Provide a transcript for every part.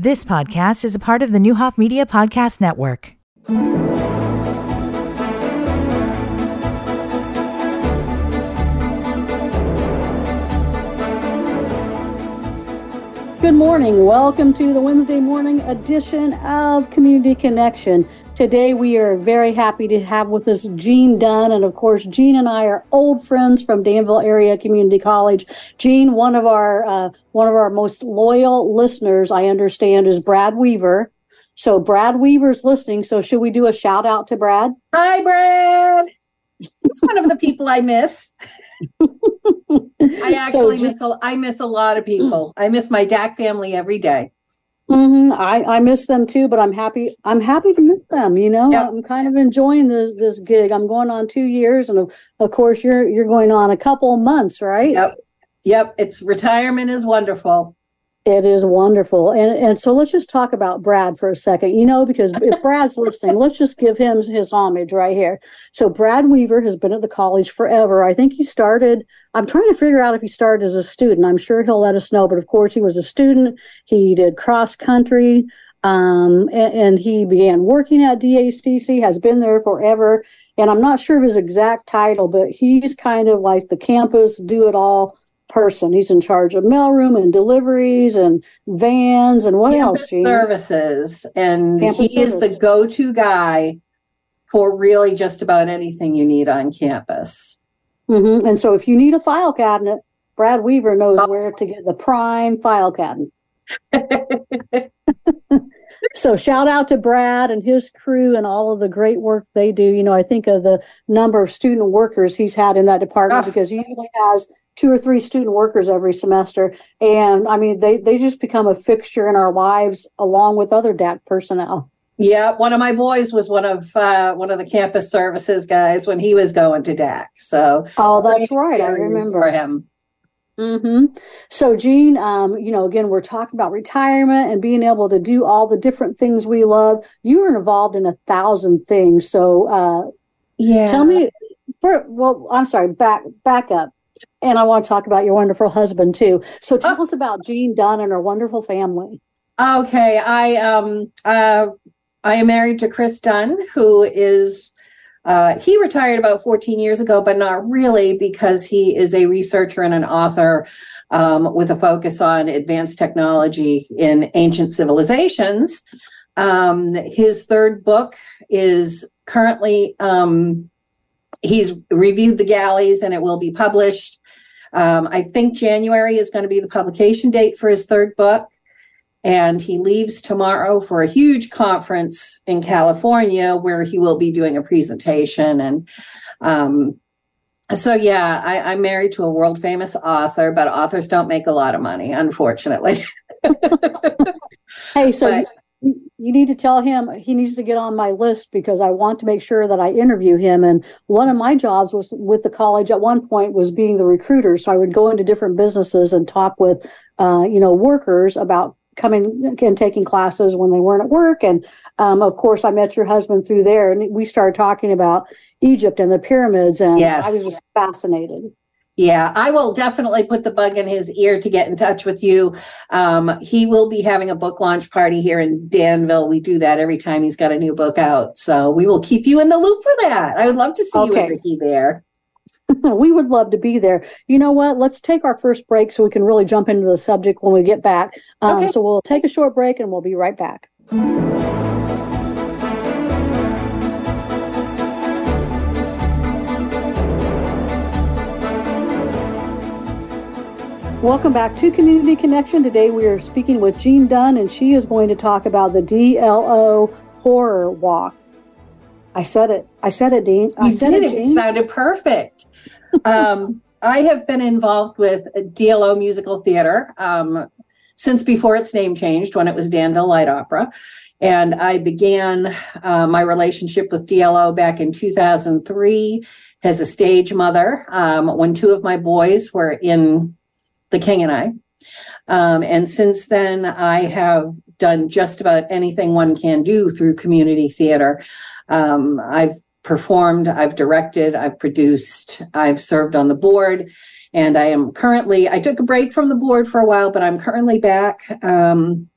This podcast is a part of the Neuhoff Media Podcast Network. Good morning. Welcome to the Wednesday morning edition of Community Connection. Today, we are very happy to have with us Jeanne Dunn. And of course, Jeanne and I are old friends from Danville Area Community College. Jeanne, one of our, uh, one of our most loyal listeners, I understand, is Brad Weaver. So Brad Weaver's listening. So should we do a shout out to Brad? Hi, Brad. It's one of the people I miss. I actually so, miss a, I miss a lot of people. I miss my DAC family every day. Mm-hmm. I, I miss them too, but I'm happy. I'm happy to miss them. You know, yep. I'm kind of enjoying this this gig. I'm going on two years, and of, of course, you're you're going on a couple months, right? Yep, yep. It's retirement is wonderful. It is wonderful. And and so let's just talk about Brad for a second, you know, because if Brad's listening, let's just give him his homage right here. So Brad Weaver has been at the college forever. I think he started, I'm trying to figure out if he started as a student. I'm sure he'll let us know, but of course he was a student. He did cross country. Um, and, and he began working at DACC, has been there forever. And I'm not sure of his exact title, but he's kind of like the campus do it all person. He's in charge of mailroom and deliveries and vans and what Campus else? Jeanne? Services, and Campus he is the go-to guy for really just about anything you need on campus. Mm-hmm. And so, if you need a file cabinet, Brad Weaver knows oh. where to get the prime file cabinet. so shout out to Brad and his crew and all of the great work they do. You know, I think of the number of student workers he's had in that department oh. because he usually has two or three student workers every semester. And I mean, they, they just become a fixture in our lives along with other DAC personnel. Yeah, one of my boys was one of uh, one of the campus services guys when he was going to DAC. So oh, that's right, I remember for him. Mm-hmm. So, Jeanne, um, you know, again, we're talking about retirement and being able to do all the different things we love. You are involved in a thousand things. So, uh, yeah, tell me. For, well, I'm sorry. Back back up and I want to talk about your wonderful husband too. So tell oh. us about Jeanne Dunn and her wonderful family. Okay, I um uh I am married to Chris Dunn, who is uh, he retired about 14 years ago, but not really because he is a researcher and an author um, with a focus on advanced technology in ancient civilizations. Um, his third book is currently um, he's reviewed the galleys and it will be published. Um, I think January is going to be the publication date for his third book. And he leaves tomorrow for a huge conference in California where he will be doing a presentation. And um, so, yeah, I, I'm married to a world famous author, but authors don't make a lot of money, unfortunately. hey, so but, you need to tell him he needs to get on my list because I want to make sure that I interview him. And one of my jobs was with the college at one point was being the recruiter. So I would go into different businesses and talk with, uh, you know, workers about coming and taking classes when they weren't at work. And um, of course, I met your husband through there, and we started talking about Egypt and the pyramids, and yes. I was just fascinated. Yeah, I will definitely put the bug in his ear to get in touch with you. Um, he will be having a book launch party here in Danville. We do that every time he's got a new book out. So we will keep you in the loop for that. I would love to see okay. you and Ricky there. we would love to be there. You know what? Let's take our first break so we can really jump into the subject when we get back. Um, okay. So we'll take a short break and we'll be right back. Welcome back to Community Connection. Today we are speaking with Jeanne Dunn, and she is going to talk about the DLO Horror Walk. I said it. I said it, Dean. I you said did. It, it sounded perfect. um, I have been involved with DLO Musical Theater um, since before its name changed, when it was Danville Light Opera. And I began uh, my relationship with DLO back in 2003 as a stage mother um, when two of my boys were in the King and I. Um, and since then, I have done just about anything one can do through community theater. Um, I've performed, I've directed, I've produced, I've served on the board, and I am currently, I took a break from the board for a while, but I'm currently back um,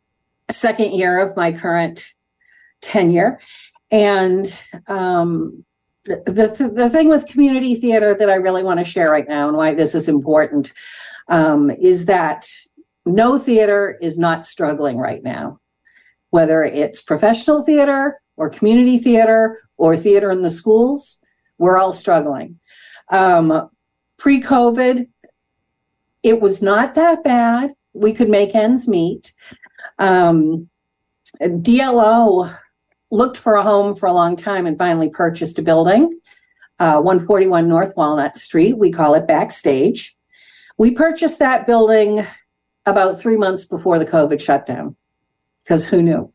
second year of my current tenure. And um, the, the, the thing with community theater that I really want to share right now and why this is important um, is that no theater is not struggling right now, whether it's professional theater or community theater or theater in the schools, we're all struggling. Um, Pre COVID, it was not that bad. We could make ends meet. Um, DLO looked for a home for a long time and finally purchased a building, uh, 141 North Walnut Street. We call it Backstage. We purchased that building about three months before the COVID shutdown because who knew?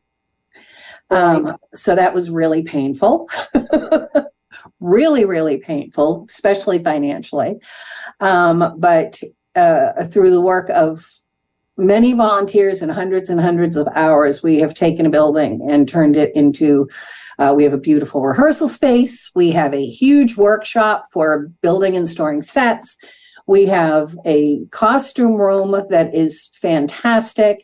Um, so that was really painful. really, really painful, especially financially. Um, but uh, through the work of many volunteers and hundreds and hundreds of hours, we have taken a building and turned it into. Uh, we have a beautiful rehearsal space. We have a huge workshop for building and storing sets. We have a costume room that is fantastic.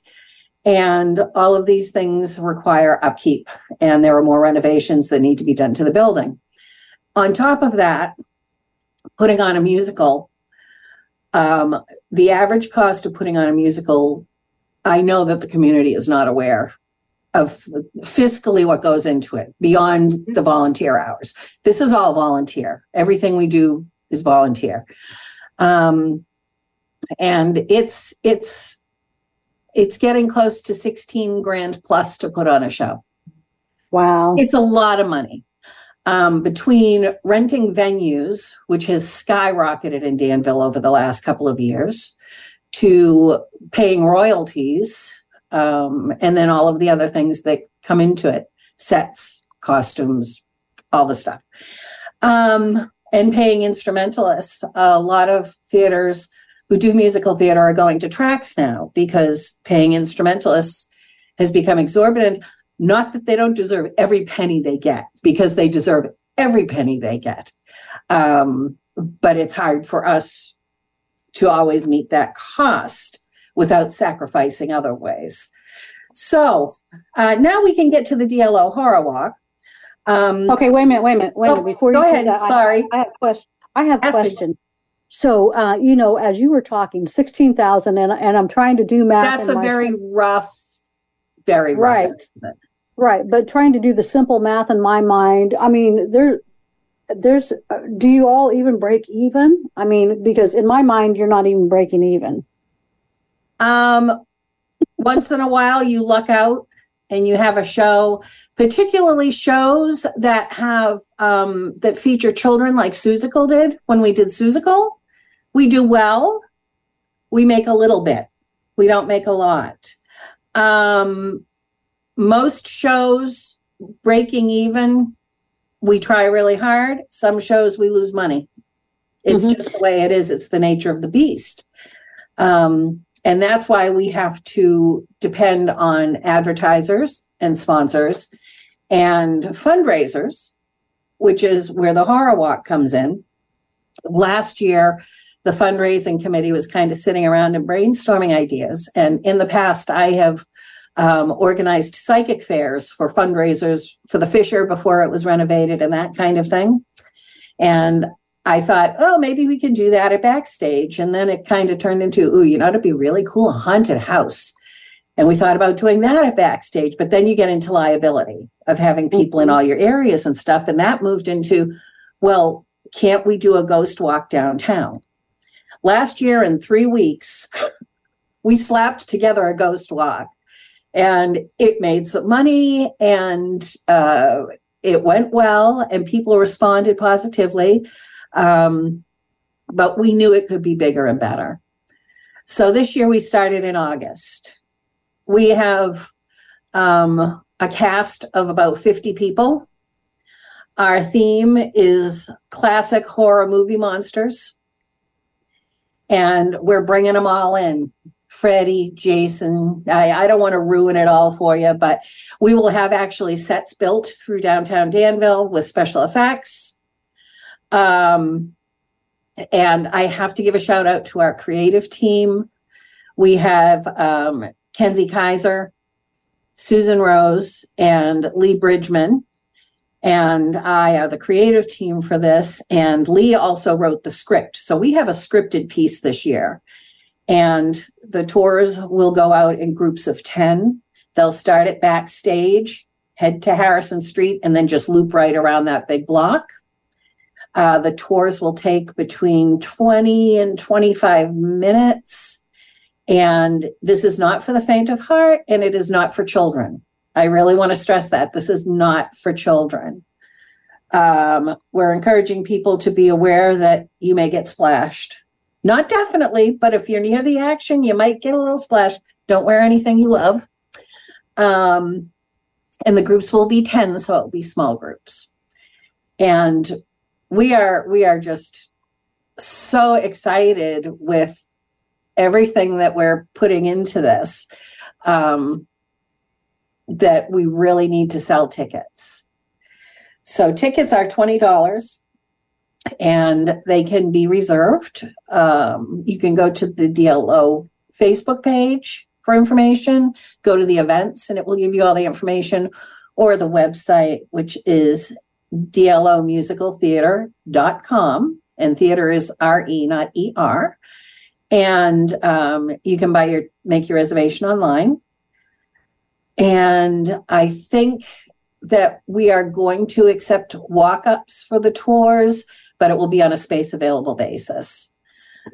And all of these things require upkeep, and there are more renovations that need to be done to the building. On top of that, putting on a musical, um, the average cost of putting on a musical, I know that the community is not aware of fiscally what goes into it beyond the volunteer hours. This is all volunteer. Everything we do is volunteer. Um, and it's it's it's getting close to 16 grand plus to put on a show. Wow. It's a lot of money. Um, between renting venues, which has skyrocketed in Danville over the last couple of years, to paying royalties, um, and then all of the other things that come into it sets, costumes, all the stuff. Um, and paying instrumentalists. A lot of theaters who do musical theater are going to tracks now because paying instrumentalists has become exorbitant. Not that they don't deserve every penny they get, because they deserve every penny they get. Um, but it's hard for us to always meet that cost without sacrificing other ways. So uh, now we can get to the DLO Horror Walk. Um, okay, wait a minute, wait a minute, wait a minute. Before you go ahead, that, sorry, I, have a question. I have a question. So, uh, you know, as you were talking, sixteen thousand, and and I'm trying to do math. That's a very rough, very rough right, estimate. Right. But trying to do the simple math in my mind, I mean, there, there's. Do you all even break even? I mean, because in my mind, you're not even breaking even. Um, once in a while, you luck out and you have a show, particularly shows that have um, that feature children, like Seussical did when we did Seussical, we do well. We make a little bit. We don't make a lot. Um, most shows breaking even. We try really hard. Some shows we lose money. It's mm-hmm. just the way it is. It's the nature of the beast. Um, and that's why we have to depend on advertisers and sponsors and fundraisers, which is where the horror walk comes in. Last year, the fundraising committee was kind of sitting around and brainstorming ideas. And in the past, I have um, organized psychic fairs for fundraisers for the Fisher before it was renovated and that kind of thing. And I thought, oh, maybe we can do that at backstage. And then it kind of turned into, ooh, you know, it'd be really cool, a haunted house. And we thought about doing that at backstage, but then you get into liability of having people in mm-hmm. all your areas and stuff. And that moved into, well, can't we do a ghost walk downtown? Last year, in three weeks, we slapped together a ghost walk and it made some money and uh, it went well and people responded positively. Um, but we knew it could be bigger and better. So this year we started in August. We have um, a cast of about 50 people. Our theme is classic horror movie monsters. And we're bringing them all in. Freddy, Jason. I, I don't want to ruin it all for you, but we will have actually sets built through downtown Danville with special effects. Um, and I have to give a shout out to our creative team. We have um, Kenzie Kaiser, Susan Rose and Lee Bridgman and I are the creative team for this. And Lee also wrote the script. So we have a scripted piece this year. And the tours will go out in groups of 10. They'll start at backstage, head to Harrison Street, and then just loop right around that big block. Uh, the tours will take between 20 and 25 minutes. And this is not for the faint of heart and it is not for children. I really want to stress that this is not for children. Um, we're encouraging people to be aware that you may get splashed. Not definitely, but if you're near the action, you might get a little splash. Don't wear anything you love. Um, and the groups will be 10, so it'll be small groups. And we are we are just so excited with everything that we're putting into this. Um, that we really need to sell tickets. So tickets are $20 and they can be reserved. Um, you can go to the DLO Facebook page for information, go to the events and it will give you all the information, or the website, which is dlomusicaltheater.com. And theater is R-E, not E-R. And um, you can buy your make your reservation online. And I think that we are going to accept walk ups for the tours, but it will be on a space available basis.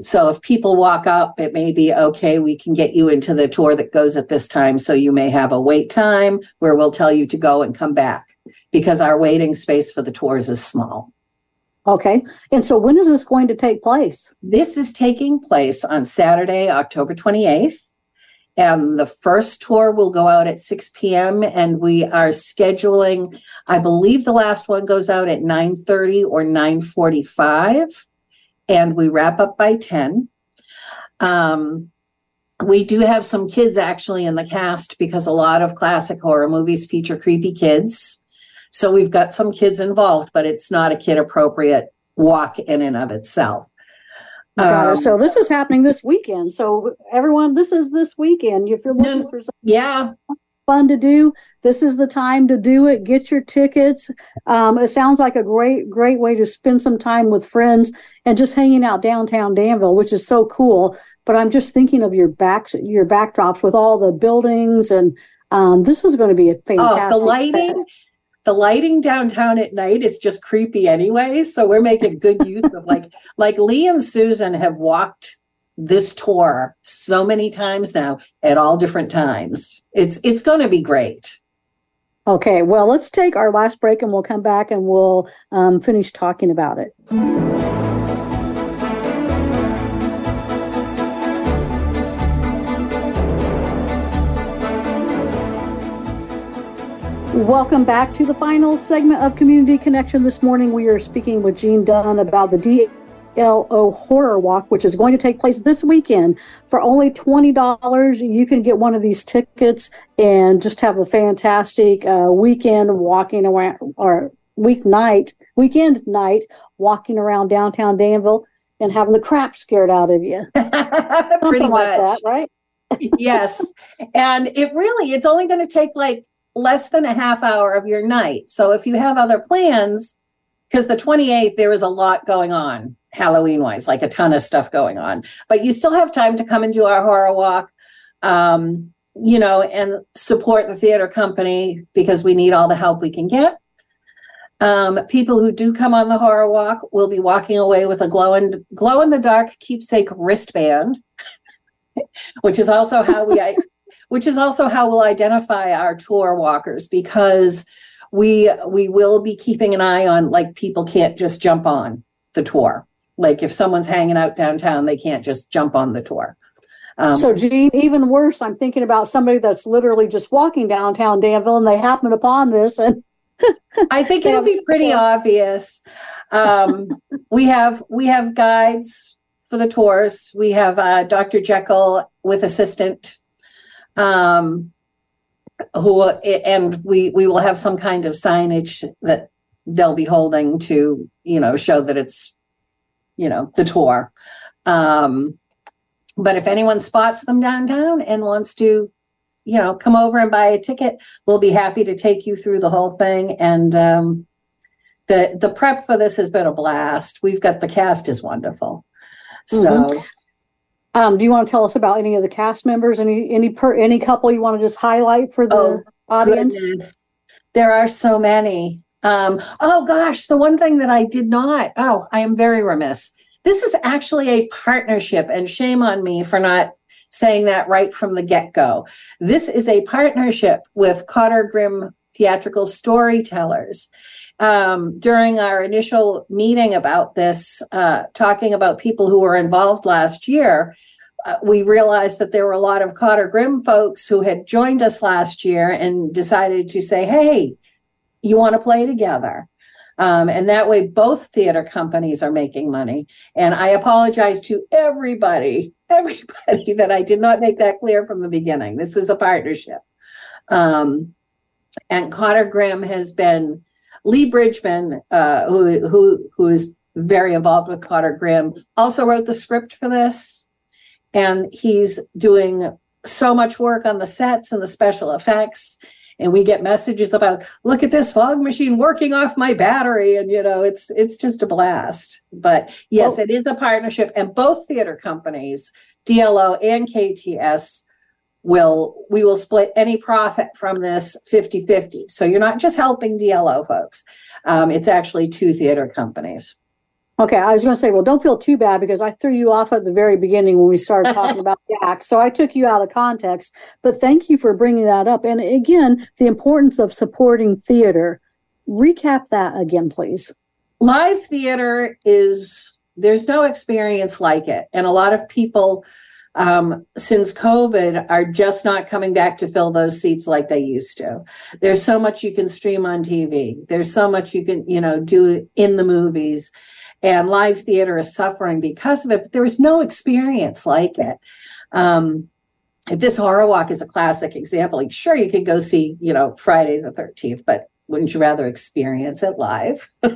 So if people walk up, it may be okay, we can get you into the tour that goes at this time. So you may have a wait time where we'll tell you to go and come back because our waiting space for the tours is small. Okay. And so when is this going to take place? This is taking place on Saturday, October 28th and the first tour will go out at 6 p.m. and we are scheduling, I believe the last one goes out at 9:30 or 9:45, and we wrap up by 10. Um, we do have some kids actually in the cast because a lot of classic horror movies feature creepy kids. So we've got some kids involved, but it's not a kid appropriate walk in and of itself. Um, so this is happening this weekend. So everyone, this is this weekend. If you're looking no, for something yeah fun to do, this is the time to do it. Get your tickets. Um, it sounds like a great, great way to spend some time with friends and just hanging out downtown Danville, which is so cool. But I'm just thinking of your back, your backdrops with all the buildings, and um, this is going to be a fantastic. Oh, the lighting the lighting downtown at night is just creepy anyway. So we're making good use of like like Lee and Susan have walked this tour so many times now at all different times. It's it's going to be great. Okay, well, let's take our last break and we'll come back and we'll um, finish talking about it. Welcome back to the final segment of Community Connection. This morning, we are speaking with Jeanne Dunn about the DLO Horror Walk, which is going to take place this weekend. For only $20, you can get one of these tickets and just have a fantastic uh, weekend walking around or weeknight, weekend night walking around downtown Danville and having the crap scared out of you. Something like that, right? yes. And it really, it's only going to take like less than a half hour of your night. So if you have other plans, because the 28th, there is a lot going on Halloween wise, like a ton of stuff going on, but you still have time to come and do our horror walk, um, you know, and support the theater company because we need all the help we can get. Um, people who do come on the horror walk will be walking away with a glow in glow in the dark keepsake wristband, which is also how we which is also how we'll identify our tour walkers because we we will be keeping an eye on like people can't just jump on the tour. Like if someone's hanging out downtown, they can't just jump on the tour. Um, so, Jeanne, even worse, I'm thinking about somebody that's literally just walking downtown Danville and they happen upon this and I think it'll be pretty obvious. Um, we have we have guides for the tours. We have uh, Dr. Jekyll with assistant um, who and we we will have some kind of signage that they'll be holding to you know show that it's you know the tour um but if anyone spots them downtown and wants to you know, come over and buy a ticket. We'll be happy to take you through the whole thing. And um, the the prep for this has been a blast. We've got the cast is wonderful. So Mhm. Um, do you want to tell us about any of the cast members? Any any per any couple you want to just highlight for the Oh, audience? Goodness. There are so many. Um, oh gosh, the one thing that I did not, oh, I am very remiss. This is actually a partnership, and shame on me for not saying that right from the get go. This is a partnership with Cotter Grimm Theatrical Storytellers. Um, during our initial meeting about this, uh, talking about people who were involved last year, uh, we realized that there were a lot of Cotter Grimm folks who had joined us last year and decided to say, hey, you want to play together? Um, and that way, both theater companies are making money. And I apologize to everybody, everybody that I did not make that clear from the beginning. This is a partnership. Um, and Cotter Grimm has been Lee Bridgman, uh, who who who is very involved with Cotter Grimm, also wrote the script for this, and he's doing so much work on the sets and the special effects. And we get messages about, look at this fog machine working off my battery, and you know, it's it's just a blast. But yes, Well- it is a partnership, and both theater companies, DLO and KTS, will we will split any profit from this 50-50 so you're not just helping dlo folks. Um, it's actually two theater companies Okay, I was going to say, well, don't feel too bad because I threw you off at the very beginning when we started talking about Jack. So I took you out of context. But thank you for bringing that up. And again, the importance of supporting theater. Recap that again, please. live theater is there's no experience like it and a lot of people um, since covid are just not coming back to fill those seats like they used to there's so much you can stream on tv there's so much you can you know do in the movies and live theater is suffering because of it but there is no experience like it um, this horror walk is a classic example like sure you could go see you know friday the 13th but wouldn't you rather experience it live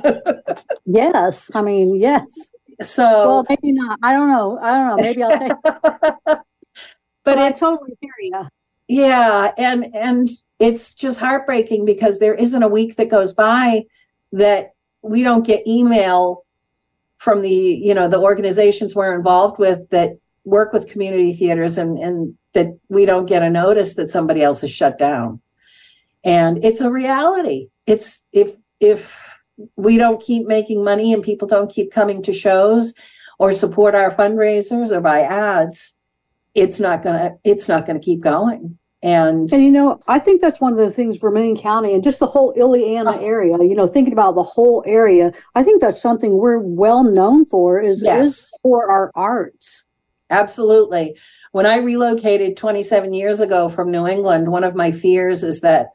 Yes. I mean, yes. so Well, maybe not. I don't know. I don't know. Maybe I'll take but I it's totally hear you. yeah and and it's just heartbreaking because there isn't a week that goes by that we don't get email from the you know the organizations we're involved with that work with community theaters and and that we don't get a notice that somebody else is shut down. And it's a reality. It's if if we don't keep making money and people don't keep coming to shows or support our fundraisers or buy ads it's not gonna it's not gonna keep going and And you know, I think that's one of the things Vermilion County and just the whole Illiana Oh. area, you know, thinking about the whole area, I think that's something we're well known for is, Yes. is for our arts. Absolutely. When I relocated 27 years ago from New England, one of my fears is that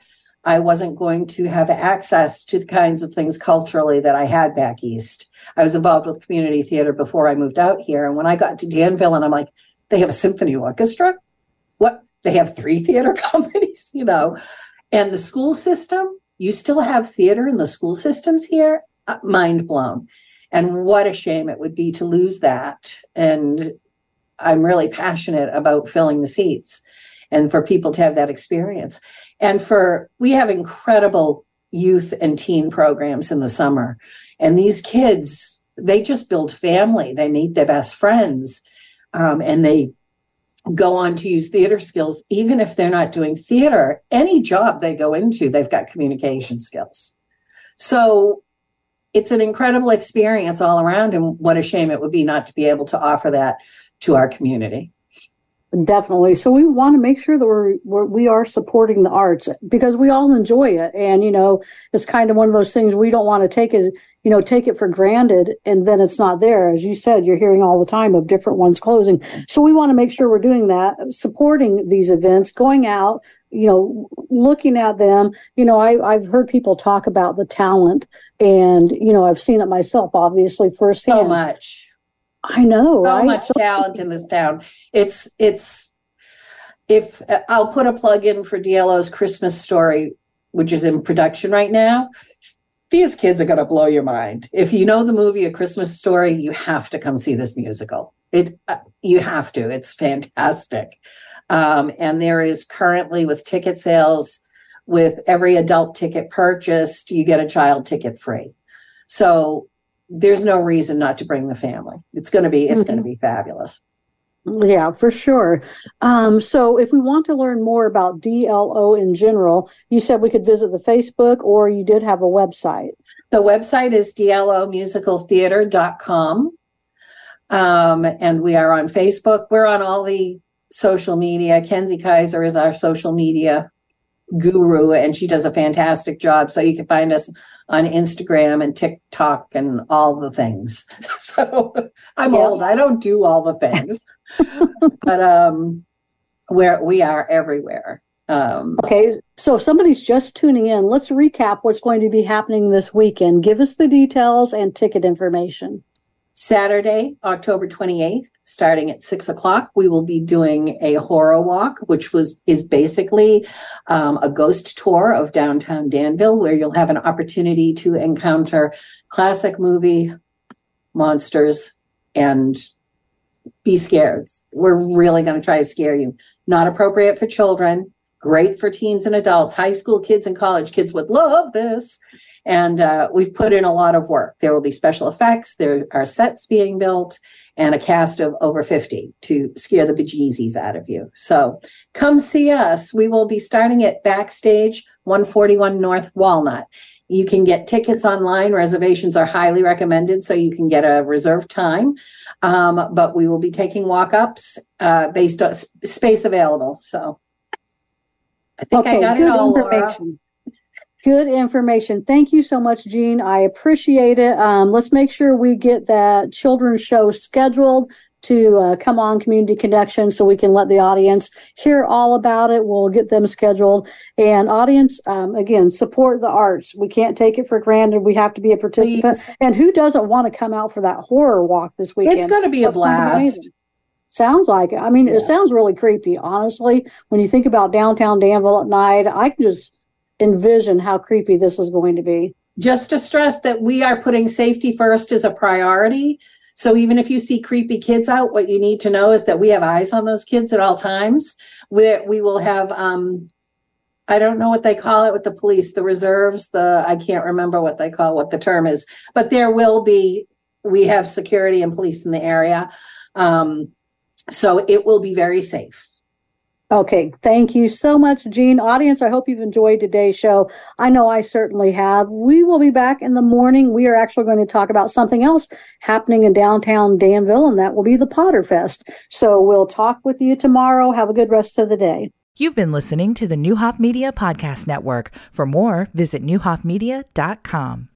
I wasn't going to have access to the kinds of things culturally that I had back east. I was involved with community theater before I moved out here. And when I got to Danville, and I'm like, they have a symphony orchestra? What? They have three theater companies, you know? And the school system, you still have theater in the school systems here? Uh, mind blown. And what a shame it would be to lose that. And I'm really passionate about filling the seats and for people to have that experience. And for we have incredible youth and teen programs in the summer. And these kids, they just build family. They meet their best friends um, and they go on to use theater skills, even if they're not doing theater. Any job they go into, they've got communication skills. So it's an incredible experience all around. And what a shame it would be not to be able to offer that to our community. Definitely. So we want to make sure that we're, we're we are supporting the arts because we all enjoy it, and you know it's kind of one of those things we don't want to take it you know take it for granted, and then it's not there. As you said, you're hearing all the time of different ones closing. So we want to make sure we're doing that, supporting these events, going out, you know, looking at them. You know, I I've heard people talk about the talent, and you know I've seen it myself, obviously firsthand. So much. I know, so right? much So- talent in this town. It's it's if I'll put a plug in for DLO's Christmas story, which is in production right now. These kids are going to blow your mind. If you know the movie A Christmas Story, you have to come see this musical. It uh, you have to. It's fantastic. Um, and there is currently with ticket sales, with every adult ticket purchased, you get a child ticket free. So there's no reason not to bring the family. It's going to be it's going to be fabulous. Yeah, for sure. Um, so, if we want to learn more about DLO in general, you said we could visit the Facebook or you did have a website. The website is dlomusicaltheater.com. Um, and we are on Facebook. We're on all the social media. Kenzie Kaiser is our social media guru, and she does a fantastic job. So, you can find us on Instagram and TikTok and all the things. So, I'm Yeah. old. I don't do all the things. but um where we are everywhere um Okay, so if somebody's just tuning in, let's recap what's going to be happening this weekend. Give us the details and ticket information. Saturday october 28th starting at six o'clock we will be doing a horror walk which was is basically um, a ghost tour of downtown danville where you'll have an opportunity to encounter classic movie monsters and be scared. We're really going to try to scare you. Not appropriate for children great for teens and adults high school kids and college kids would love this and uh, we've put in a lot of work. There will be special effects. There are sets being built and a cast of over 50 to scare the bejeezies out of you. So come see us. We will be starting at backstage 141 north walnut. You can get tickets online. Reservations are highly recommended so you can get a reserved time. Um, but we will be taking walk-ups uh, based on s- space available so. I think i Okay, got it good all Laura. Good information. Thank you so much, Jeanne. I appreciate it. Um, let's make sure we get that children's show scheduled to uh, come on Community Connection so we can let the audience hear all about it. We'll get them scheduled. And audience, um, again, support the arts. We can't take it for granted. We have to be a participant. Please. And who doesn't want to come out for that horror walk this weekend? it's going to be a That's be blast. Sounds like it. I mean, Yeah. it sounds really creepy, honestly. When you think about downtown Danville at night, I can just envision how creepy this is going to be. just to stress that we are putting safety first as a priority. So even if you see creepy kids out, what you need to know is that we have eyes on those kids at all times. We we will have um I don't know what they call it with the police, the reserves, the I can't remember what they call what the term is, but there will be we have security and police in the area. Um so it will be very safe. Okay, thank you so much, Jeanne. Audience, I hope you've enjoyed today's show. I know I certainly have. We will be back in the morning. We are actually going to talk about something else happening in downtown Danville, and that will be the Potter Fest. So we'll talk with you tomorrow. Have a good rest of the day. You've been listening to the Neuhoff Media Podcast Network. For more, visit neuhoffmedia.com.